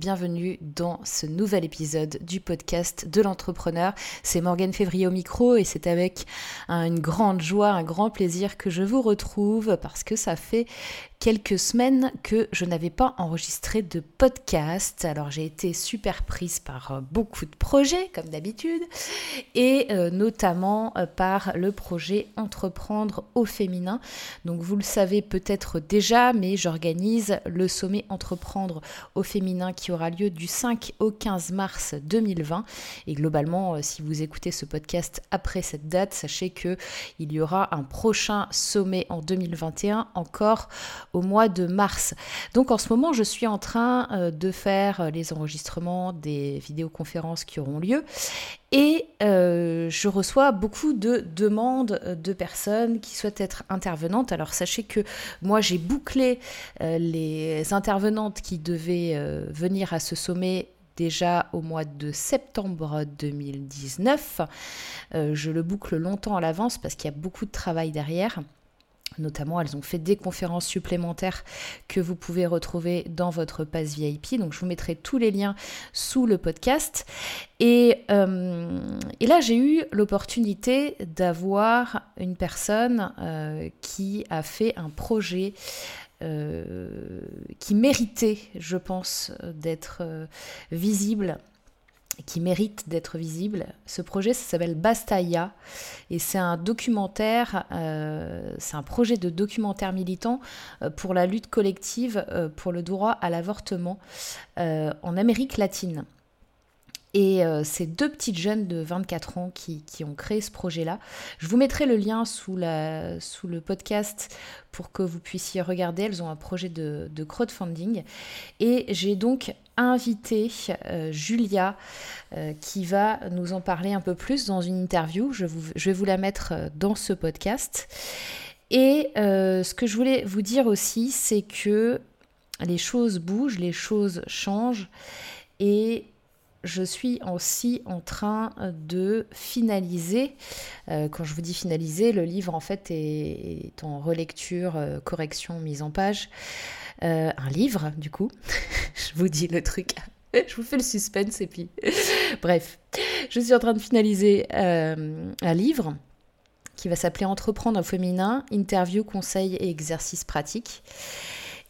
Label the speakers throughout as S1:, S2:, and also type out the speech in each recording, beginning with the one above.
S1: bienvenue dans ce nouvel épisode du podcast de l'entrepreneur. C'est Morgane Février au micro et c'est avec une grande joie, un grand plaisir que je vous retrouve parce que ça fait quelques semaines que je n'avais pas enregistré de podcast. Alors j'ai été super prise par euh, beaucoup de projets comme d'habitude et euh, notamment euh, par le projet Entreprendre au féminin. Donc vous le savez peut-être déjà mais j'organise le sommet Entreprendre au féminin qui aura lieu du 5 au 15 mars 2020 et globalement si vous écoutez ce podcast après cette date, sachez que il y aura un prochain sommet en 2021 encore au mois de mars. Donc en ce moment, je suis en train euh, de faire euh, les enregistrements des vidéoconférences qui auront lieu et euh, je reçois beaucoup de demandes de personnes qui souhaitent être intervenantes. Alors sachez que moi j'ai bouclé les intervenantes qui devaient venir à ce sommet déjà au mois de septembre 2019. je le boucle longtemps à l'avance parce qu'il y a beaucoup de travail derrière. Notamment, elles ont fait des conférences supplémentaires que vous pouvez retrouver dans votre passe VIP. Donc, je vous mettrai tous les liens sous le podcast. Et, euh, là, j'ai eu l'opportunité d'avoir une personne euh, qui a fait un projet euh, qui méritait, je pense, d'être visible qui mérite d'être visible. Ce projet, s'appelle Bastaya et c'est un documentaire, euh, c'est un projet de documentaire militant euh, pour la lutte collective euh, pour le droit à l'avortement en Amérique latine. Et c'est deux petites jeunes de 24 ans qui, ont créé ce projet-là. Je vous mettrai le lien sous, la, sous, le podcast pour que vous puissiez regarder. Elles ont un projet de, de crowdfunding. Et j'ai donc invité euh, Julia euh, qui va nous en parler un peu plus dans une interview. Je, vais vous la mettre euh, dans ce podcast. Et ce que je voulais vous dire aussi, c'est que les choses bougent, les choses changent et je suis aussi en train de finaliser, quand je vous dis finaliser, le livre en fait est, en relecture, correction, mise en page. Euh, un livre, du coup. je vous dis le truc. je vous fais le suspense et puis. Bref, je suis en train de finaliser euh, un livre qui va s'appeler Entreprendre au féminin, interview, conseils et exercices pratiques.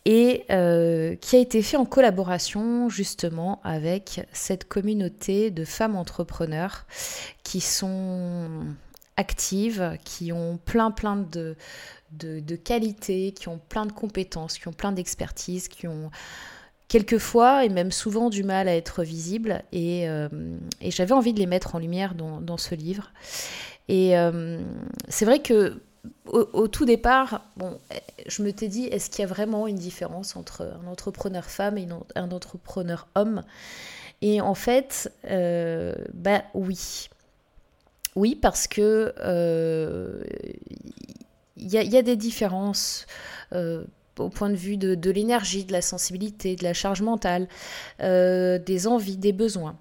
S1: Et euh, qui a été fait en collaboration justement avec cette communauté de femmes entrepreneurs qui sont actives, qui ont plein plein de, de, qualité, qui ont plein de compétences, qui ont plein d'expertise, qui ont quelquefois et même souvent du mal à être visibles. Et, euh, j'avais envie de les mettre en lumière dans, ce livre. Et euh, c'est vrai que au, tout départ, bon, je me t'ai dit, est-ce qu'il y a vraiment une différence entre un entrepreneur femme et un entrepreneur homme? Et en fait, euh, bah oui. Oui, parce que il y, a des différences euh, au point de vue de, l'énergie, de la sensibilité, de la charge mentale, euh, des envies, des besoins.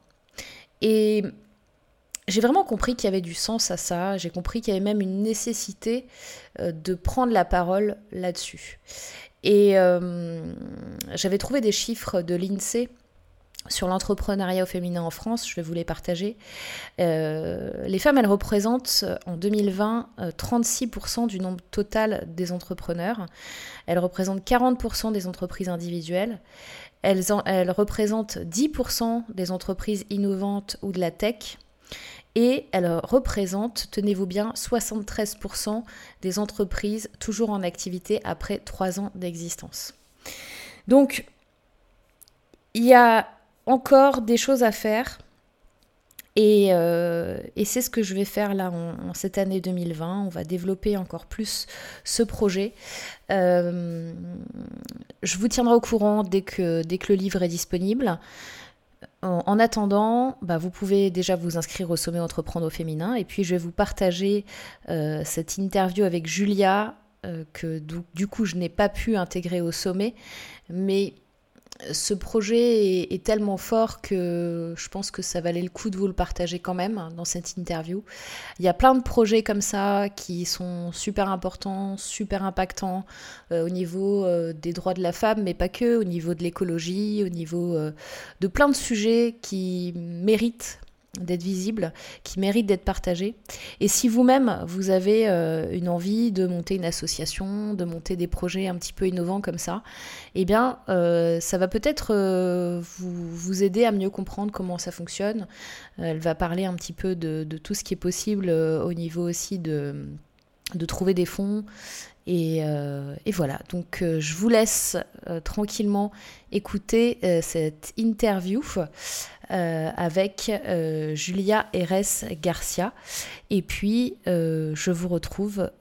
S1: J'ai vraiment compris qu'il y avait du sens à ça, j'ai compris qu'il y avait même une nécessité euh, de prendre la parole là-dessus. Et j'avais trouvé des chiffres de l'INSEE sur l'entrepreneuriat au féminin en France, je vais vous les partager. Euh, les femmes, elles représentent en 2020 36% euh, du nombre total des entrepreneurs. Elles représentent 40% des entreprises individuelles. Elles, elles représentent 10% des entreprises innovantes ou de la tech. Et elles représentent, tenez-vous bien, 73% des entreprises toujours en activité après 3 ans d'existence. Donc, il y a encore des choses à faire. Et, euh, c'est ce que je vais faire là en, cette année 2020. On va développer encore plus ce projet. Euh, je vous tiendrai au courant dès que, dès que le livre est disponible. En, attendant, bah, vous pouvez déjà vous inscrire au sommet Entreprendre au féminin. Et puis je vais vous partager euh, cette interview avec Julia, que du coup je n'ai pas pu intégrer au sommet. Mais ce projet est, tellement fort que je pense que ça valait le coup de vous le partager quand même hein, dans cette interview. Il y a plein de projets comme ça qui sont super importants, super impactants euh, au niveau euh, des droits de la femme, mais pas que, au niveau de l'écologie, au niveau euh, de plein de sujets qui méritent d'être visible, qui mérite d'être partagé. Et si vous-même, vous avez euh, une envie de monter une association, de monter des projets un petit peu innovants comme ça, eh bien, euh, ça va peut-être euh, vous, aider à mieux comprendre comment ça fonctionne. Elle va parler un petit peu de tout ce qui est possible au niveau aussi de, de trouver des fonds. Et, et voilà, donc je vous laisse tranquillement écouter cette interview. Euh, avec euh, Julia Eres Garcia. Et puis, euh, je vous retrouve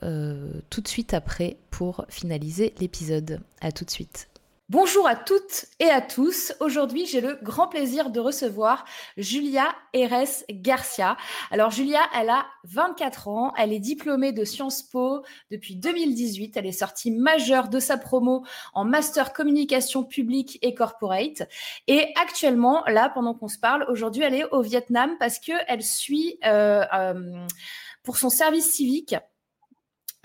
S1: tout de suite après pour finaliser l'épisode. À tout de suite. Bonjour à toutes et à tous. Aujourd'hui, j'ai le grand plaisir de recevoir Julia Eres Garcia. Alors, Julia, elle a 24 ans. Elle est diplômée de Sciences Po depuis 2018. Elle est sortie majeure de sa promo en Master Communication Publique et Corporate. Et actuellement, là, pendant qu'on se parle, aujourd'hui, elle est au Vietnam parce qu'elle suit euh, euh, pour son service civique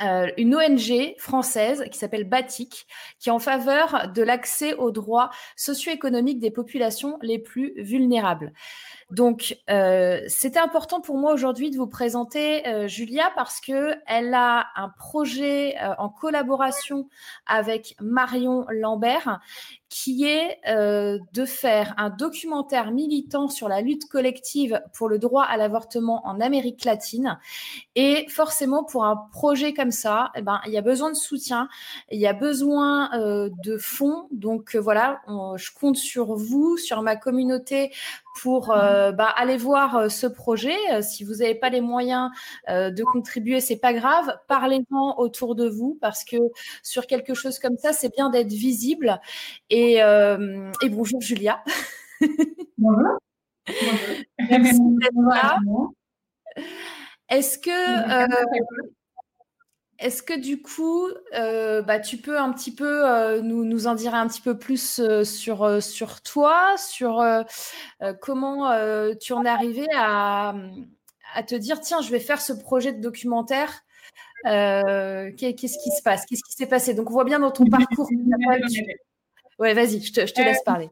S1: euh, une ONG française qui s'appelle Batik, qui est en faveur de l'accès aux droits socio-économiques des populations les plus vulnérables. Donc, euh, c'était important pour moi aujourd'hui de vous présenter euh, Julia parce que elle a un projet en collaboration avec Marion Lambert qui est euh, de faire un documentaire militant sur la lutte collective pour le droit à l'avortement en Amérique latine. Et forcément, pour un projet comme ça, eh ben, il y a besoin de soutien, il y a besoin euh, de fonds. Donc euh, voilà, je compte sur vous, sur ma communauté pour euh, bah, aller voir euh, ce projet. Euh, si vous n'avez pas les moyens de contribuer, c'est pas grave. Parlez-en autour de vous parce que sur quelque chose comme ça, c'est bien d'être visible. Et, et bonjour Julia. Bonjour. Est-ce que est-ce que du coup, euh, bah, tu peux un petit peu euh, nous, nous, en dire un petit peu plus euh, sur, sur toi, sur comment tu en es arrivé à, à, te dire, tiens, je vais faire ce projet de documentaire. Qu'est-ce qui se passe? Qu'est-ce qui s'est passé? Donc, on voit bien dans ton parcours. Ouais, vas-y, je te, je te laisse parler.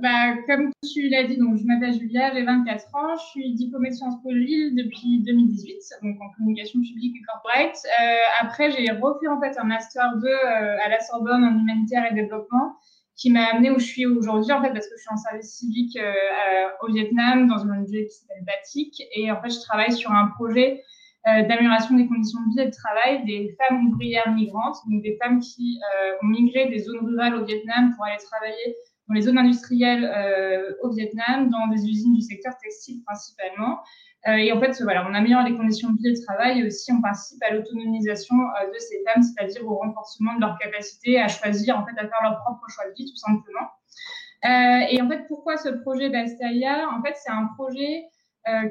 S2: Bah, comme tu l'as dit, donc, je m'appelle Julia, j'ai 24 ans, je suis diplômée de Sciences Po Lille depuis 2018, donc en communication publique et corporate. Euh, après, j'ai refait en fait un Master 2 euh, à la Sorbonne en humanitaire et développement qui m'a amené où je suis aujourd'hui, en fait, parce que je suis en service civique euh, au Vietnam, dans une ONG qui s'appelle Batik. Et en fait, je travaille sur un projet d'amélioration des conditions de vie et de travail des femmes ouvrières migrantes, donc des femmes qui ont migré des zones rurales au Vietnam pour aller travailler dans les zones industrielles euh, au Vietnam, dans des usines du secteur textile principalement. Euh, et en fait, voilà, on améliore les conditions de vie et de travail et aussi on participe à l'autonomisation euh, de ces femmes, c'est-à-dire au renforcement de leur capacité à choisir, en fait, à faire leur propre choix de vie, tout simplement. et en fait, pourquoi ce projet Bastalia En fait, c'est un projet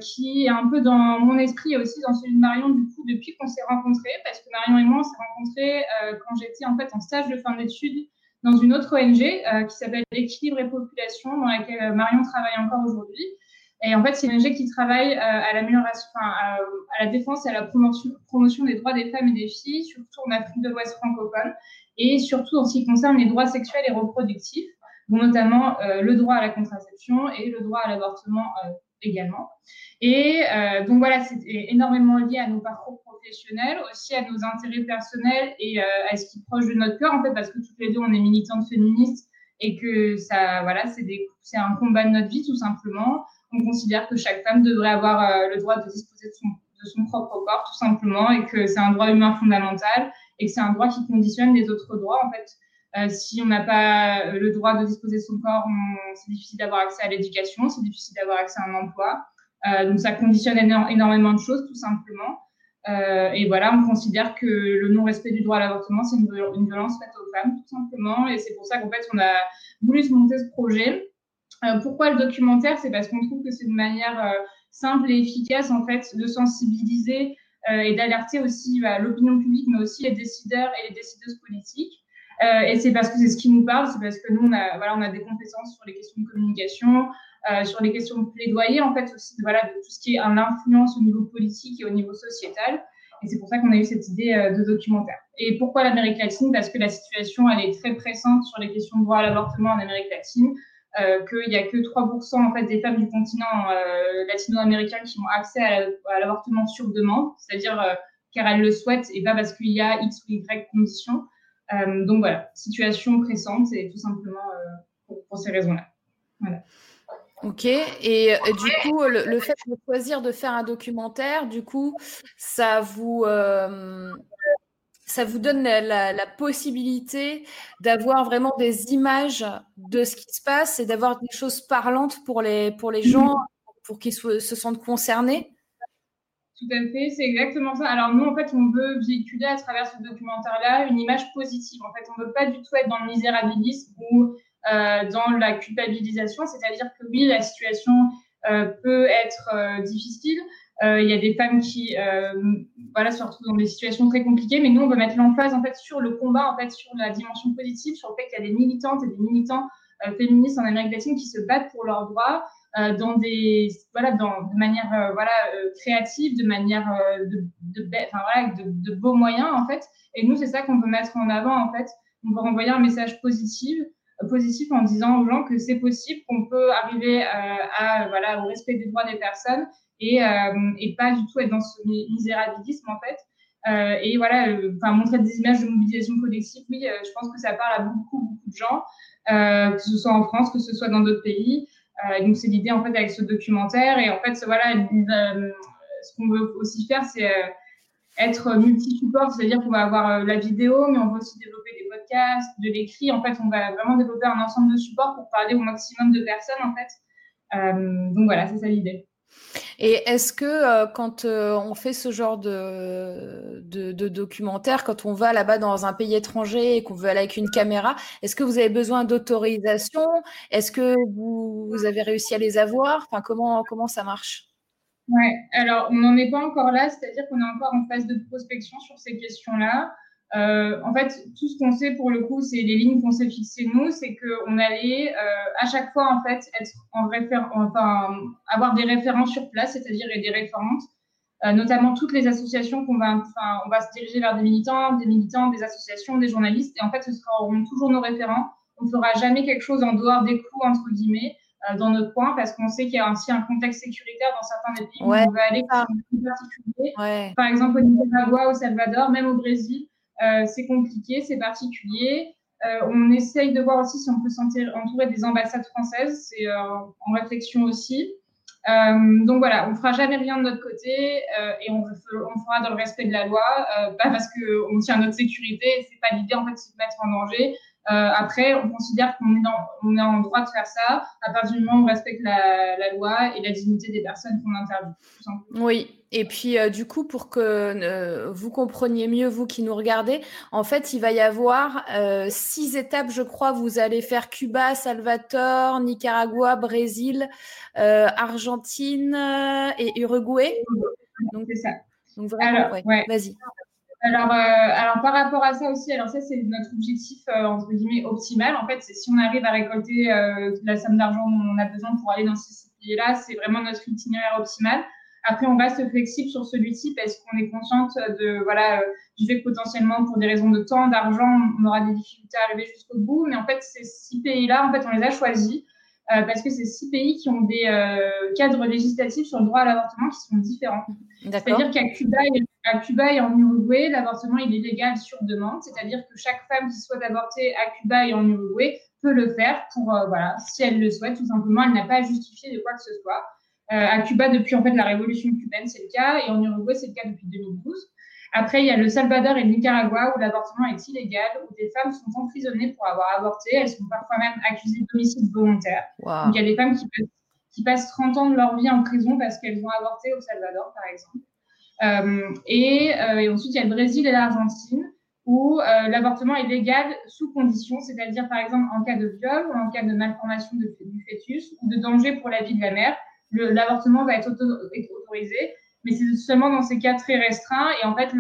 S2: qui est un peu dans mon esprit et aussi dans celui de Marion, du coup, depuis qu'on s'est rencontrés, parce que Marion et moi, on s'est rencontrés quand j'étais en fait en stage de fin d'études dans une autre ONG euh, qui s'appelle Équilibre et Population, dans laquelle euh, Marion travaille encore aujourd'hui. Et en fait, c'est une ONG qui travaille euh, à la défense et à la promotion, promotion, des droits des femmes et des filles, surtout en Afrique de l'Ouest francophone, et surtout en ce qui concerne les droits sexuels et reproductifs, dont notamment le droit à la contraception et le droit à l'avortement également. Et donc voilà, c'est énormément lié à nos parcours professionnels, aussi à nos intérêts personnels et euh, à ce qui est proche de notre cœur, en fait, parce que toutes les deux, on est militantes féministes et que ça, voilà, c'est un combat de notre vie, tout simplement. On considère que chaque femme devrait avoir euh, le droit de disposer de son, de son propre corps, tout simplement, et que c'est un droit humain fondamental et que c'est un droit qui conditionne les autres droits, en fait. Euh, si on n'a pas le droit de disposer de son corps, c'est difficile d'avoir accès à l'éducation, c'est difficile d'avoir accès à un emploi. Euh, donc ça conditionne énormément de choses, tout simplement. Euh, et voilà, on considère que le non-respect du droit à l'avortement, c'est une, violence faite aux femmes, tout simplement. Et c'est pour ça qu'en fait, on a voulu se monter ce projet. Euh, pourquoi le documentaire? C'est parce qu'on trouve que c'est une manière euh, simple et efficace, en fait, de sensibiliser et d'alerter aussi bah, l'opinion publique, mais aussi les décideurs et les décideuses politiques. Euh, et c'est parce que c'est ce qui nous parle, c'est parce que nous, on a, voilà, on a des compétences sur les questions de communication, euh, sur les questions de plaidoyer, en fait, aussi voilà, de tout ce qui est en influence au niveau politique et au niveau sociétal. Et c'est pour ça qu'on a eu cette idée euh, de documentaire. Et pourquoi l'Amérique latine? Parce que la situation, elle est très pressante sur les questions de droit à l'avortement en Amérique latine. Euh, qu'il n'y a que 3% en fait, des femmes du continent euh, latino-américain qui ont accès à l'avortement sur demande, c'est-à-dire euh, car elles le souhaitent et pas parce qu'il y a X ou Y conditions. Donc voilà, situation pressante et tout simplement pour, ces raisons-là. Voilà.
S1: Ok, et, du coup, le, fait de choisir de faire un documentaire, du coup, ça vous, ça vous donne la, possibilité d'avoir vraiment des images de ce qui se passe et d'avoir des choses parlantes pour les, pour les gens, pour qu'ils se sentent concernés?
S2: Tout à fait, c'est exactement ça. Alors nous, en fait, on veut véhiculer à travers ce documentaire-là une image positive. En fait, on ne veut pas du tout être dans le misérabilisme ou euh, dans la culpabilisation, c'est-à-dire que oui, la situation euh, peut être euh, difficile, il y a des femmes qui voilà, se retrouvent dans des situations très compliquées, mais nous, on veut mettre l'emphase en fait, sur le combat, en fait, sur la dimension positive, sur le fait qu'il y a des militantes et des militants féministes en Amérique latine qui se battent pour leurs droits. Euh, dans des voilà de manière euh, voilà créative de manière de voilà, de, de beaux moyens en fait et nous c'est ça qu'on veut mettre en avant en fait on veut renvoyer un message positif positif en disant aux gens que c'est possible qu'on peut arriver à voilà au respect des droits des personnes et, euh, et pas du tout être dans ce misérabilisme en fait. Euh, et voilà, euh, montrer des images de mobilisation collective, oui, je pense que ça parle à beaucoup, beaucoup de gens, que ce soit en France, que ce soit dans d'autres pays. Donc c'est l'idée en fait avec ce documentaire. Et en fait, voilà, ce qu'on veut aussi faire, c'est être multi-support, c'est-à-dire qu'on va avoir la vidéo, mais on va aussi développer des podcasts, de l'écrit. En fait, on va vraiment développer un ensemble de supports pour parler au maximum de personnes, en fait. donc voilà, c'est ça l'idée.
S1: Et est-ce que euh, quand euh, on fait ce genre de, documentaire, quand on va là-bas dans un pays étranger et qu'on veut aller avec une caméra, est-ce que vous avez besoin d'autorisation? Est-ce que vous, vous, avez réussi à les avoir? Enfin, comment, comment ça marche?
S2: Ouais, alors on n'en est pas encore là, c'est-à-dire qu'on est encore en phase de prospection sur ces questions-là. Euh, en fait, tout ce qu'on sait pour le coup, c'est les lignes qu'on s'est fixées nous, c'est qu'on allait euh, à chaque fois en fait être en référent, enfin avoir des référents sur place, c'est-à-dire des référentes, euh, notamment toutes les associations qu'on va, enfin on va se diriger vers des militants, des militants, des associations, des journalistes, et en fait ce seront toujours nos référents. On ne fera jamais quelque chose en dehors des clous entre guillemets euh, dans notre coin parce qu'on sait qu'il y a aussi un contexte sécuritaire dans certains des pays où on va aller par particulier. Par exemple au Nicaragua, au Salvador, même au Brésil. Euh, c'est compliqué, c'est particulier. Euh, on essaye de voir aussi si on peut s'entourer des ambassades françaises. C'est euh, en réflexion aussi. donc voilà, on fera jamais rien de notre côté et on, fera dans le respect de la loi, pas parce qu'on tient notre sécurité. C'est pas l'idée en fait de se mettre en danger. Après, on considère qu'on est, on est en droit de faire ça à partir du moment où on respecte la, la loi et la dignité des personnes qu'on interviewe.
S1: Oui, et puis, euh, du coup, pour que euh, vous compreniez mieux, vous qui nous regardez, en fait, il va y avoir euh, six étapes, je crois. Vous allez faire Cuba, Salvador, Nicaragua, Brésil, Argentine et Uruguay.
S2: Donc, c'est ça.
S1: Donc, vraiment, ouais. Vas-y.
S2: Alors, alors, par rapport à ça aussi, alors ça, c'est notre objectif, entre guillemets, optimal. En fait, c'est si on arrive à récolter la somme d'argent dont on a besoin pour aller dans ces pays-là, c'est vraiment notre itinéraire optimal. Après, on reste flexible sur celui-ci parce qu'on est consciente de, voilà, euh, du fait que potentiellement, pour des raisons de temps, d'argent, on aura des difficultés à arriver jusqu'au bout. Mais en fait, ces six pays-là, en fait, on les a choisis euh, parce que c'est six pays qui ont des euh, cadres législatifs sur le droit à l'avortement qui sont différents. C'est-à-dire qu'à Cuba, à Cuba et en Uruguay, l'avortement il est légal sur demande, c'est-à-dire que chaque femme qui souhaite avorter à Cuba et en Uruguay peut le faire pour voilà, si elle le souhaite, tout simplement, elle n'a pas à justifier de quoi que ce soit. Euh, à Cuba, depuis en fait la révolution cubaine, c'est le cas, et en Uruguay, c'est le cas depuis 2012. Après, il y a le Salvador et le Nicaragua où l'avortement est illégal, où des femmes sont emprisonnées pour avoir avorté. Elles sont parfois même accusées d'homicide volontaire. Donc, il y a des femmes qui, passent 30 ans de leur vie en prison parce qu'elles ont avorté au Salvador, par exemple. Euh, et, euh, et, ensuite, il y a le Brésil et l'Argentine où euh, l'avortement est légal sous condition, c'est-à-dire par exemple en cas de viol ou en cas de malformation de, du fœtus ou de danger pour la vie de la mère l'avortement va être, autorisé, mais c'est seulement dans ces cas très restreints et en fait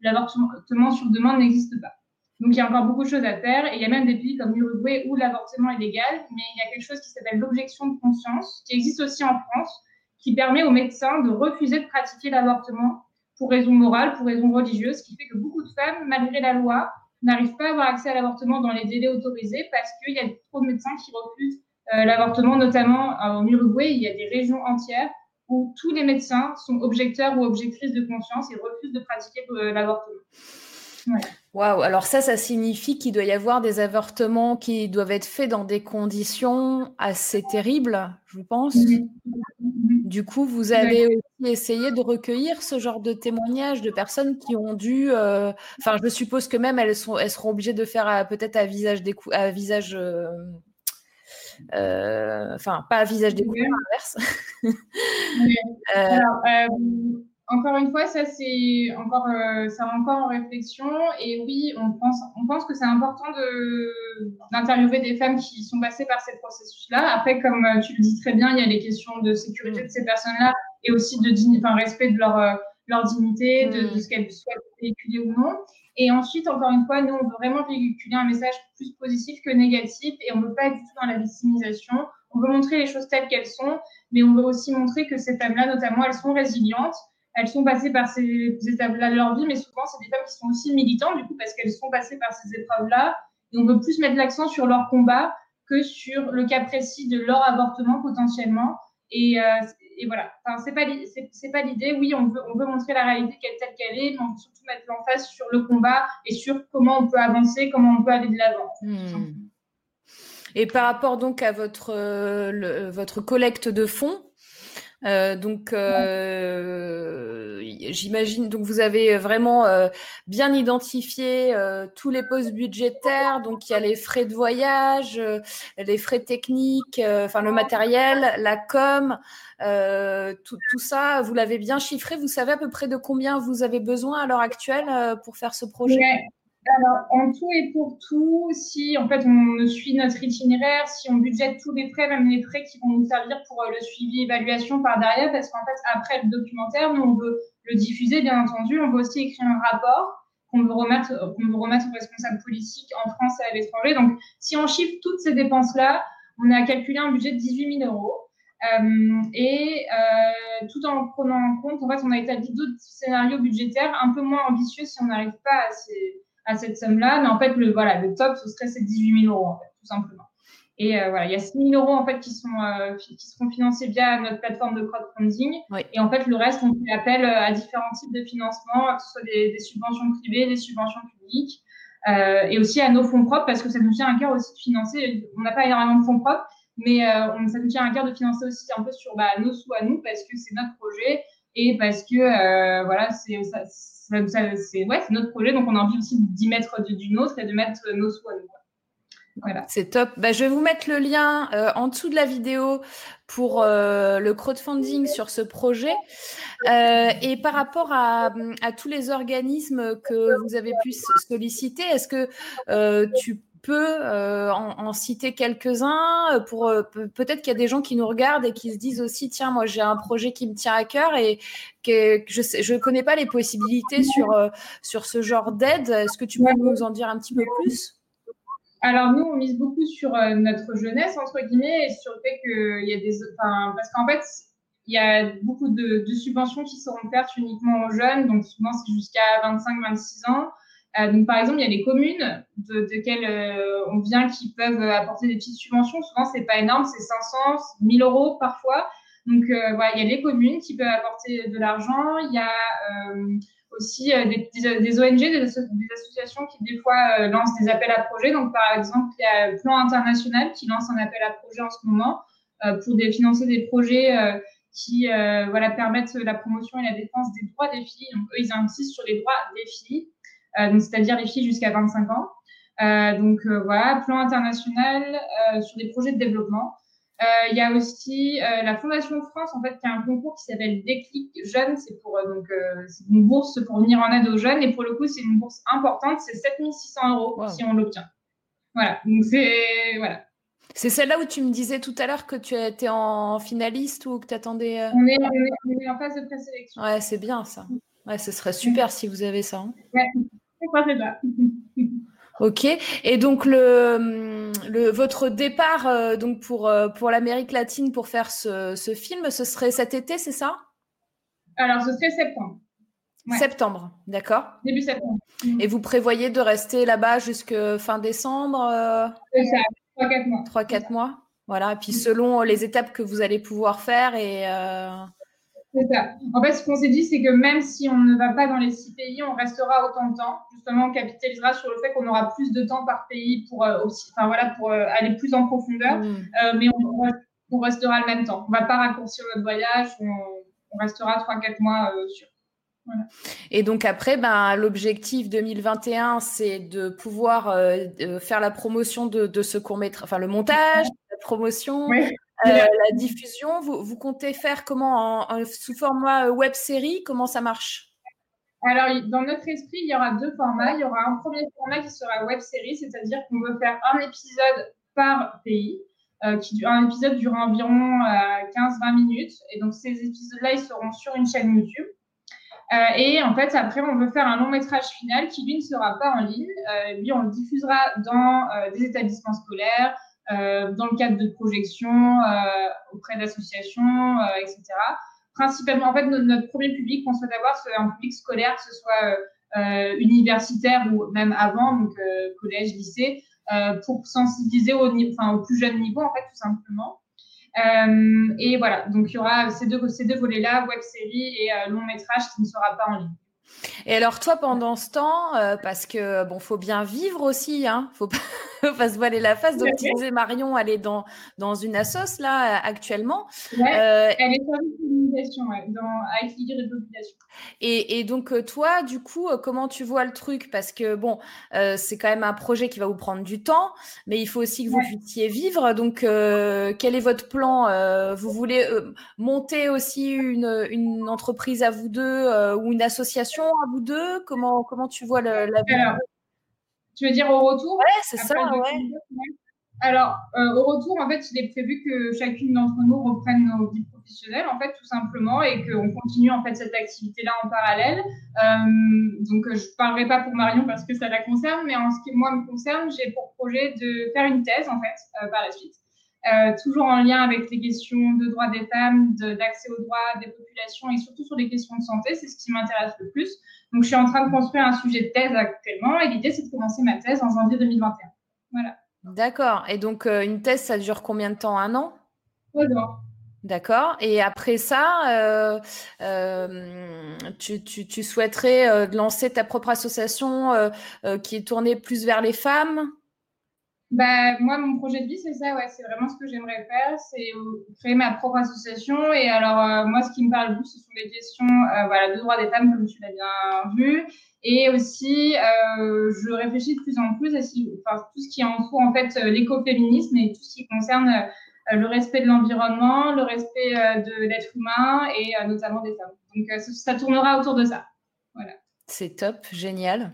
S2: l'avortement sur demande n'existe pas. Donc, il y a encore beaucoup de choses à faire. Et il y a même des pays comme l'Uruguay où l'avortement est légal, mais il y a quelque chose qui s'appelle l'objection de conscience, qui existe aussi en France, qui permet aux médecins de refuser de pratiquer l'avortement pour raison morale, pour raison religieuse, ce qui fait que beaucoup de femmes, malgré la loi, n'arrivent pas à avoir accès à l'avortement dans les délais autorisés parce qu'il y a trop de médecins qui refusent euh, l'avortement, notamment euh, en Uruguay, il y a des régions entières où tous les médecins sont objecteurs ou objectrices de conscience et refusent de pratiquer euh, l'avortement.
S1: Waouh, alors ça, ça signifie qu'il doit y avoir des avortements qui doivent être faits dans des conditions assez terribles, je pense. Du coup, vous avez aussi essayé de recueillir ce genre de témoignages de personnes qui ont dû. Euh, enfin, je suppose que même elles, sont, elles seront obligées de faire euh, peut-être à visage, à visage euh, enfin, pas à visage découvert,
S2: l'inverse. Alors, encore une fois, ça c'est encore, euh, ça encore en réflexion. Et oui, on pense, on pense que c'est important de d'interviewer des femmes qui sont passées par ces processus-là. Après, comme euh, tu le dis très bien, il y a les questions de sécurité de ces personnes-là et aussi de enfin, respect de leur euh, leur dignité, de, de ce qu'elles souhaitent véhiculer ou non. Et ensuite, encore une fois, nous, on veut vraiment véhiculer un message plus positif que négatif et on ne veut pas être du tout dans la victimisation. On veut montrer les choses telles qu'elles sont, mais on veut aussi montrer que ces femmes-là, notamment, elles sont résilientes elles sont passées par ces étapes-là de leur vie, mais souvent, c'est des femmes qui sont aussi militantes, du coup, parce qu'elles sont passées par ces épreuves-là. Et on veut plus mettre l'accent sur leur combat que sur le cas précis de leur avortement potentiellement. Et, euh, voilà, enfin, c'est pas, pas l'idée. Oui, on veut, on veut montrer la réalité telle qu'elle est, mais on veut surtout mettre l'emphase sur le combat et sur comment on peut avancer, comment on peut aller de l'avant. Hmm.
S1: Et par rapport donc à votre, euh, votre collecte de fonds, euh, donc, euh, j'imagine. Donc, vous avez vraiment euh, bien identifié tous les postes budgétaires. Donc, il y a les frais de voyage, les frais techniques, enfin le matériel, la com, tout, ça. Vous l'avez bien chiffré. Vous savez à peu près de combien vous avez besoin à l'heure actuelle pour faire ce projet?
S2: Alors, en tout et pour tout, si en fait on suit notre itinéraire, si on budgète tous les frais, même les frais qui vont nous servir pour euh, le suivi, évaluation par derrière, parce qu'en fait après le documentaire, nous on veut le diffuser, bien entendu, on veut aussi écrire un rapport qu'on veut remettre, qu'on veut remettre aux responsables politiques en France et à l'étranger. Donc, si on chiffre toutes ces dépenses-là, on a calculé un budget de 18 000 euros. Euh, et euh, tout en prenant en compte, en fait, on a établi d'autres scénarios budgétaires un peu moins ambitieux si on n'arrive pas à ces à cette somme-là. Mais en fait, le, voilà, le top, ce serait ces 18 000 euros, en fait, tout simplement. Et euh, voilà, il y a 6 000 euros en fait qui sont euh, qui seront financés via notre plateforme de crowdfunding. Et en fait, le reste, on fait appel euh, à différents types de financement, que ce soit des, des subventions privées, des subventions publiques, euh, et aussi à nos fonds propres, parce que ça nous tient à cœur aussi de financer. On n'a pas énormément de fonds propres, mais on, ça nous tient à cœur de financer aussi un peu sur bah, nos sous à nous, parce que c'est notre projet et parce que voilà, c'est ça, c'est ouais, notre projet, donc on a envie aussi d'y mettre du, nôtre et de mettre nos soins.
S1: Voilà. C'est top. Bah, je vais vous mettre le lien euh, en dessous de la vidéo pour euh, le crowdfunding sur ce projet. Euh, et par rapport à, à, tous les organismes que vous avez pu solliciter, est-ce que tu peux euh, en, citer quelques-uns euh, pour euh, peut-être qu'il y a des gens qui nous regardent et qui se disent aussi tiens moi j'ai un projet qui me tient à cœur et que je ne connais pas les possibilités sur sur ce genre d'aide est-ce que tu peux nous en dire un petit peu plus?
S2: Alors nous, on mise beaucoup sur notre jeunesse, entre guillemets, et sur le fait qu'il y a des... Enfin, parce qu'en fait, il y a beaucoup de, de subventions qui seront offertes uniquement aux jeunes, donc souvent c'est jusqu'à 25-26 ans. Euh, donc, par exemple, il y a les communes de, desquelles euh, on vient qui peuvent apporter des petites subventions. Souvent, c'est pas énorme, c'est 500, 1000 euros parfois. Donc, euh, voilà, il y a les communes qui peuvent apporter de l'argent. Il y a aussi des, des, ONG, des, associations qui des fois lancent des appels à projets. Donc, par exemple, il y a Plan International qui lance un appel à projet en ce moment pour des, financer des projets qui voilà, permettent la promotion et la défense des droits des filles. Donc, eux, ils insistent sur les droits des filles. Euh, c'est-à-dire les filles jusqu'à 25 ans. Euh, donc euh, voilà, plan international sur des projets de développement. Il y a aussi la Fondation France, en fait, qui a un concours qui s'appelle Déclic Jeunes. C'est pour donc une bourse pour venir en aide aux jeunes. Et pour le coup, c'est une bourse importante. C'est 7600 euros si on l'obtient. Voilà. Donc c'est voilà.
S1: C'est celle-là où tu me disais tout à l'heure que tu étais en finaliste ou que tu attendais.
S2: On, est, on, est, en phase de présélection.
S1: Ouais, c'est bien ça. Ouais, ce serait super si vous avez ça. Hein.
S2: Ouais.
S1: Ok. Et donc le, le votre départ donc pour pour l'Amérique latine pour faire ce, ce film, ce serait cet été, c'est ça?
S2: Alors ce serait septembre.
S1: Septembre, d'accord.
S2: Début septembre.
S1: Et vous prévoyez de rester là-bas jusqu'à fin décembre
S2: C'est ça, 3-4 mois.
S1: 3-4 mois. Voilà. Et puis selon les étapes que vous allez pouvoir faire et
S2: c'est ça. En fait, ce qu'on s'est dit, c'est que même si on ne va pas dans les six pays, on restera autant de temps. Justement, on capitalisera sur le fait qu'on aura plus de temps par pays pour euh, aussi, enfin voilà, pour euh, aller plus en profondeur. Mm. Euh, mais on, restera le même temps. On ne va pas raccourcir notre voyage. On, restera 3-4 mois sur.
S1: Et donc après, ben, l'objectif 2021, c'est de pouvoir faire la promotion de, ce court métrage, enfin le montage, la promotion, euh, la diffusion, vous, comptez faire comment sous format euh, web série Comment ça marche?
S2: Alors, dans notre esprit, il y aura deux formats. Il y aura un premier format qui sera web série, c'est-à-dire qu'on veut faire un épisode par pays. Euh, qui, un épisode dure environ 15-20 minutes. Et donc, ces épisodes-là, ils seront sur une chaîne YouTube. et en fait, après, on veut faire un long métrage final qui, lui, ne sera pas en ligne. lui, on le diffusera dans des établissements scolaires, euh, dans le cadre de projections euh, auprès d'associations, euh, etc. Principalement, en fait, notre, premier public qu'on souhaite avoir, c'est un public scolaire, que ce soit universitaire ou même avant, donc collège, lycée, pour sensibiliser au, plus jeune niveau, en fait, tout simplement. Et voilà, donc il y aura ces deux, ces deux volets-là, web série et long métrage qui ne sera pas en ligne.
S1: Et alors toi, pendant ce temps, parce que bon, faut bien vivre aussi, hein, faut pas, pas se voiler la face. Donc, tu disais, Marion, elle est dans, dans une assoce, là, actuellement.
S2: Euh, elle est dans ouais, dans, populations.
S1: Et, et, donc, euh, toi, du coup, euh, comment tu vois le truc? Parce que, bon, c'est quand même un projet qui va vous prendre du temps, mais il faut aussi que vous puissiez vivre. Donc, quel est votre plan Vous voulez monter aussi une, une, entreprise à vous deux ou une association à vous deux? Comment, comment tu vois la vie?
S2: Tu veux dire au retour?
S1: Ouais, c'est ça, ouais.
S2: Alors, euh, au retour, en fait, il est prévu que chacune d'entre nous reprenne nos vies professionnelles, en fait, tout simplement, et qu'on continue, en fait, cette activité-là en parallèle. Euh, donc, je ne parlerai pas pour Marion parce que ça la concerne, mais en ce qui, moi, me concerne, j'ai pour projet de faire une thèse, en fait, euh, par la suite. toujours en lien avec les questions de droits des femmes, d'accès aux droits des populations et surtout sur les questions de santé, c'est ce qui m'intéresse le plus. Donc, je suis en train de construire un sujet de thèse actuellement et l'idée, c'est de commencer ma thèse en janvier 2021. Voilà.
S1: D'accord. Et donc, euh, une thèse, ça dure combien de temps? Un an?
S2: Trois ans.
S1: D'accord. Et après ça, euh, euh, tu, tu, souhaiterais lancer ta propre association qui est tournée plus vers les femmes?
S2: Bah, moi, mon projet de vie, c'est ça, ouais, c'est vraiment ce que j'aimerais faire, c'est créer ma propre association. Et alors, euh, moi, ce qui me parle beaucoup, ce sont les questions euh, voilà, de droits des femmes, comme tu l'as bien vu. Et aussi, euh, je réfléchis de plus en plus à tout ce qui entoure en fait l'écoféminisme et tout ce qui concerne le respect de l'environnement, le respect de l'être humain et notamment des femmes. Donc, ça tournera autour de ça. Voilà.
S1: C'est top, génial.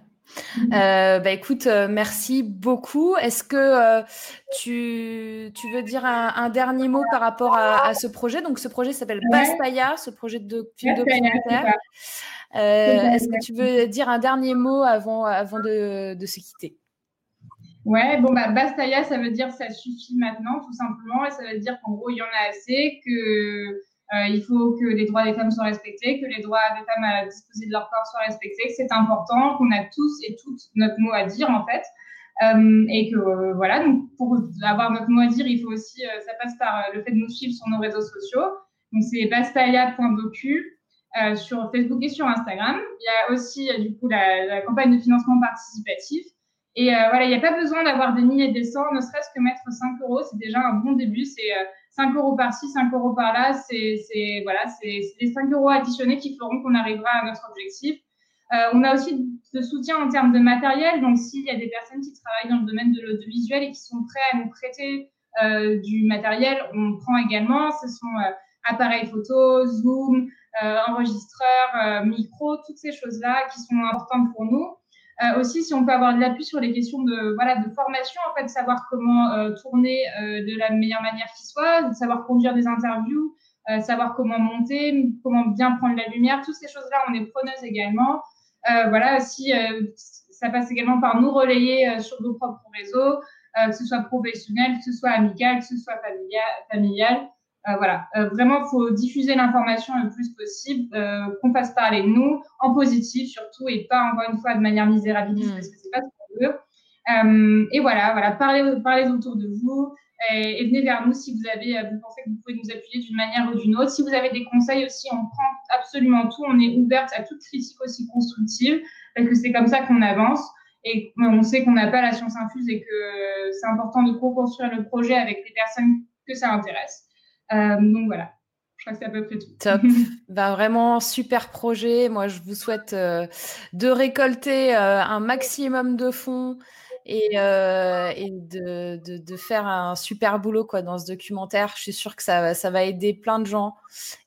S1: Mhm. Euh, bah écoute, euh, merci beaucoup. Est-ce que euh, tu, tu, veux dire un, dernier mot par rapport à, ce projet? Donc, ce projet s'appelle Bastaya, ce projet de film documentaire. Est-ce que tu veux dire un dernier mot avant, avant de, de se quitter?
S2: Ouais, bon, bah, Bastaya, ça veut dire ça suffit maintenant, tout simplement. Et ça veut dire qu'en gros, il y en a assez, que euh, il faut que les droits des femmes soient respectés, que les droits des femmes à disposer de leur corps soient respectés, que c'est important, qu'on a tous et toutes notre mot à dire en fait. Euh, et que euh, voilà, donc pour avoir notre mot à dire, il faut aussi, ça passe par le fait de nous suivre sur nos réseaux sociaux. Donc c'est bastaya.docu sur Facebook et sur Instagram. Il y a aussi du coup la, la campagne de financement participatif. Et voilà, il n'y a pas besoin d'avoir des milliers et des cents, ne serait-ce que mettre 5 euros, c'est déjà un bon début. C'est 5 euros par-ci, 5 euros par-là, c'est voilà, les 5 euros additionnés qui feront qu'on arrivera à notre objectif. Euh, on a aussi de soutien en termes de matériel. Donc, s'il y a des personnes qui travaillent dans le domaine de l'audiovisuel et qui sont prêts à nous prêter euh, du matériel, on prend également. Ce sont euh, appareils photo, Zoom, enregistreurs, micro, toutes ces choses-là qui sont importantes pour nous. Euh, aussi, si on peut avoir de l'appui sur les questions de, voilà, de formation, en fait, savoir comment euh, tourner euh, de la meilleure manière qui soit, savoir conduire des interviews, savoir comment monter, comment bien prendre la lumière, toutes ces choses-là, on est preneuse également. voilà, si ça passe également par nous relayer sur nos propres réseaux, que ce soit professionnel, que ce soit amical, que ce soit familial. Euh, voilà, euh, vraiment, il faut diffuser l'information le plus possible, euh, qu'on fasse parler de nous, en positif surtout, et pas encore une fois de manière misérabiliste, mmh. parce que c'est pas ce qu'on veut. et voilà, voilà, parlez, parlez autour de vous et, venez vers nous si vous avez, vous pensez que vous pouvez nous appuyer d'une manière ou d'une autre. Si vous avez des conseils aussi, on prend absolument tout. On est ouverte à toute critique aussi constructive, parce que c'est comme ça qu'on avance. Et on sait qu'on n'a pas la science infuse et que c'est important de co-construire le projet avec les personnes que ça intéresse. Euh, donc voilà. Je crois que c'est à peu près tout.
S1: Top. bah, vraiment, super projet. Moi, je vous souhaite euh, de récolter euh, un maximum de fonds et, et de, de, de, faire un super boulot quoi, dans ce documentaire. Je suis sûre que ça, ça va aider plein de gens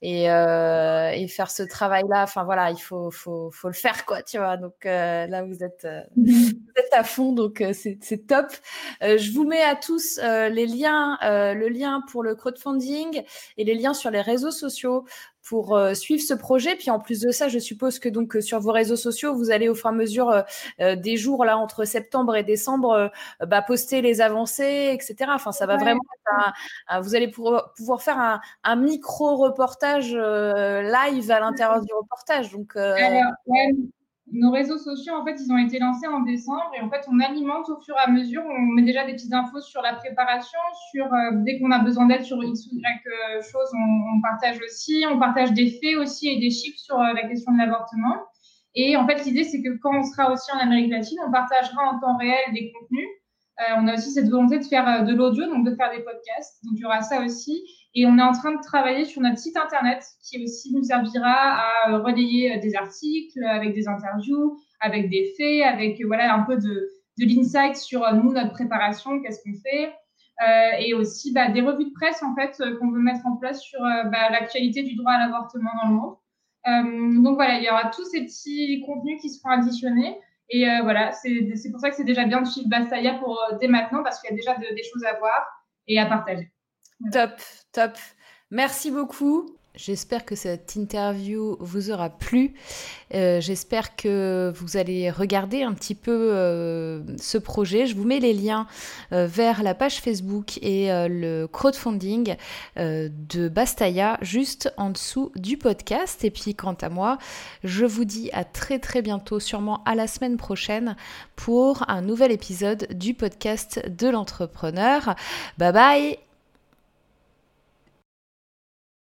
S1: et, et faire ce travail-là. Enfin voilà, il faut, faut, faut, le faire quoi, tu vois. Donc là, vous êtes, vous êtes à fond, donc c'est top. je vous mets à tous les liens, le lien pour le crowdfunding et les liens sur les réseaux sociaux pour euh, suivre ce projet. Puis en plus de ça, je suppose que donc euh, sur vos réseaux sociaux, vous allez au fur et à mesure euh, des jours là entre septembre et décembre bah, poster les avancées, etc. Enfin, ça va vraiment. vous allez pouvoir, pouvoir faire un, un micro reportage live à l'intérieur du reportage. Donc,
S2: nos réseaux sociaux, en fait, ils ont été lancés en décembre et en fait, on alimente au fur et à mesure. On met déjà des petites infos sur la préparation, sur euh, dès qu'on a besoin d'aide sur X ou Y euh, chose, on, partage aussi. On partage des faits aussi et des chiffres sur euh, la question de l'avortement. Et en fait, l'idée, c'est que quand on sera aussi en Amérique latine, on partagera en temps réel des contenus. on a aussi cette volonté de faire de l'audio, donc de faire des podcasts. Donc, il y aura ça aussi. Et on est en train de travailler sur notre site internet qui aussi nous servira à euh, relayer euh, des articles avec des interviews, avec des faits, avec euh, voilà un peu de, de l'insight sur nous, notre préparation, qu'est-ce qu'on fait. Euh, et aussi bah, des revues de presse en fait qu'on veut mettre en place sur bah, l'actualité du droit à l'avortement dans le monde. Euh, donc voilà, il y aura tous ces petits contenus qui seront additionnés. Et euh, voilà, c'est pour ça que c'est déjà bien de suivre Bastaya pour dès maintenant parce qu'il y a déjà de, des choses à voir et à partager.
S1: Top, top. Merci beaucoup. J'espère que cette interview vous aura plu. Euh, j'espère que vous allez regarder un petit peu euh, ce projet. Je vous mets les liens euh, vers la page Facebook et le crowdfunding de Bastaya juste en dessous du podcast. Et puis quant à moi, je vous dis à très très bientôt, sûrement à la semaine prochaine, pour un nouvel épisode du podcast de l'entrepreneur. Bye bye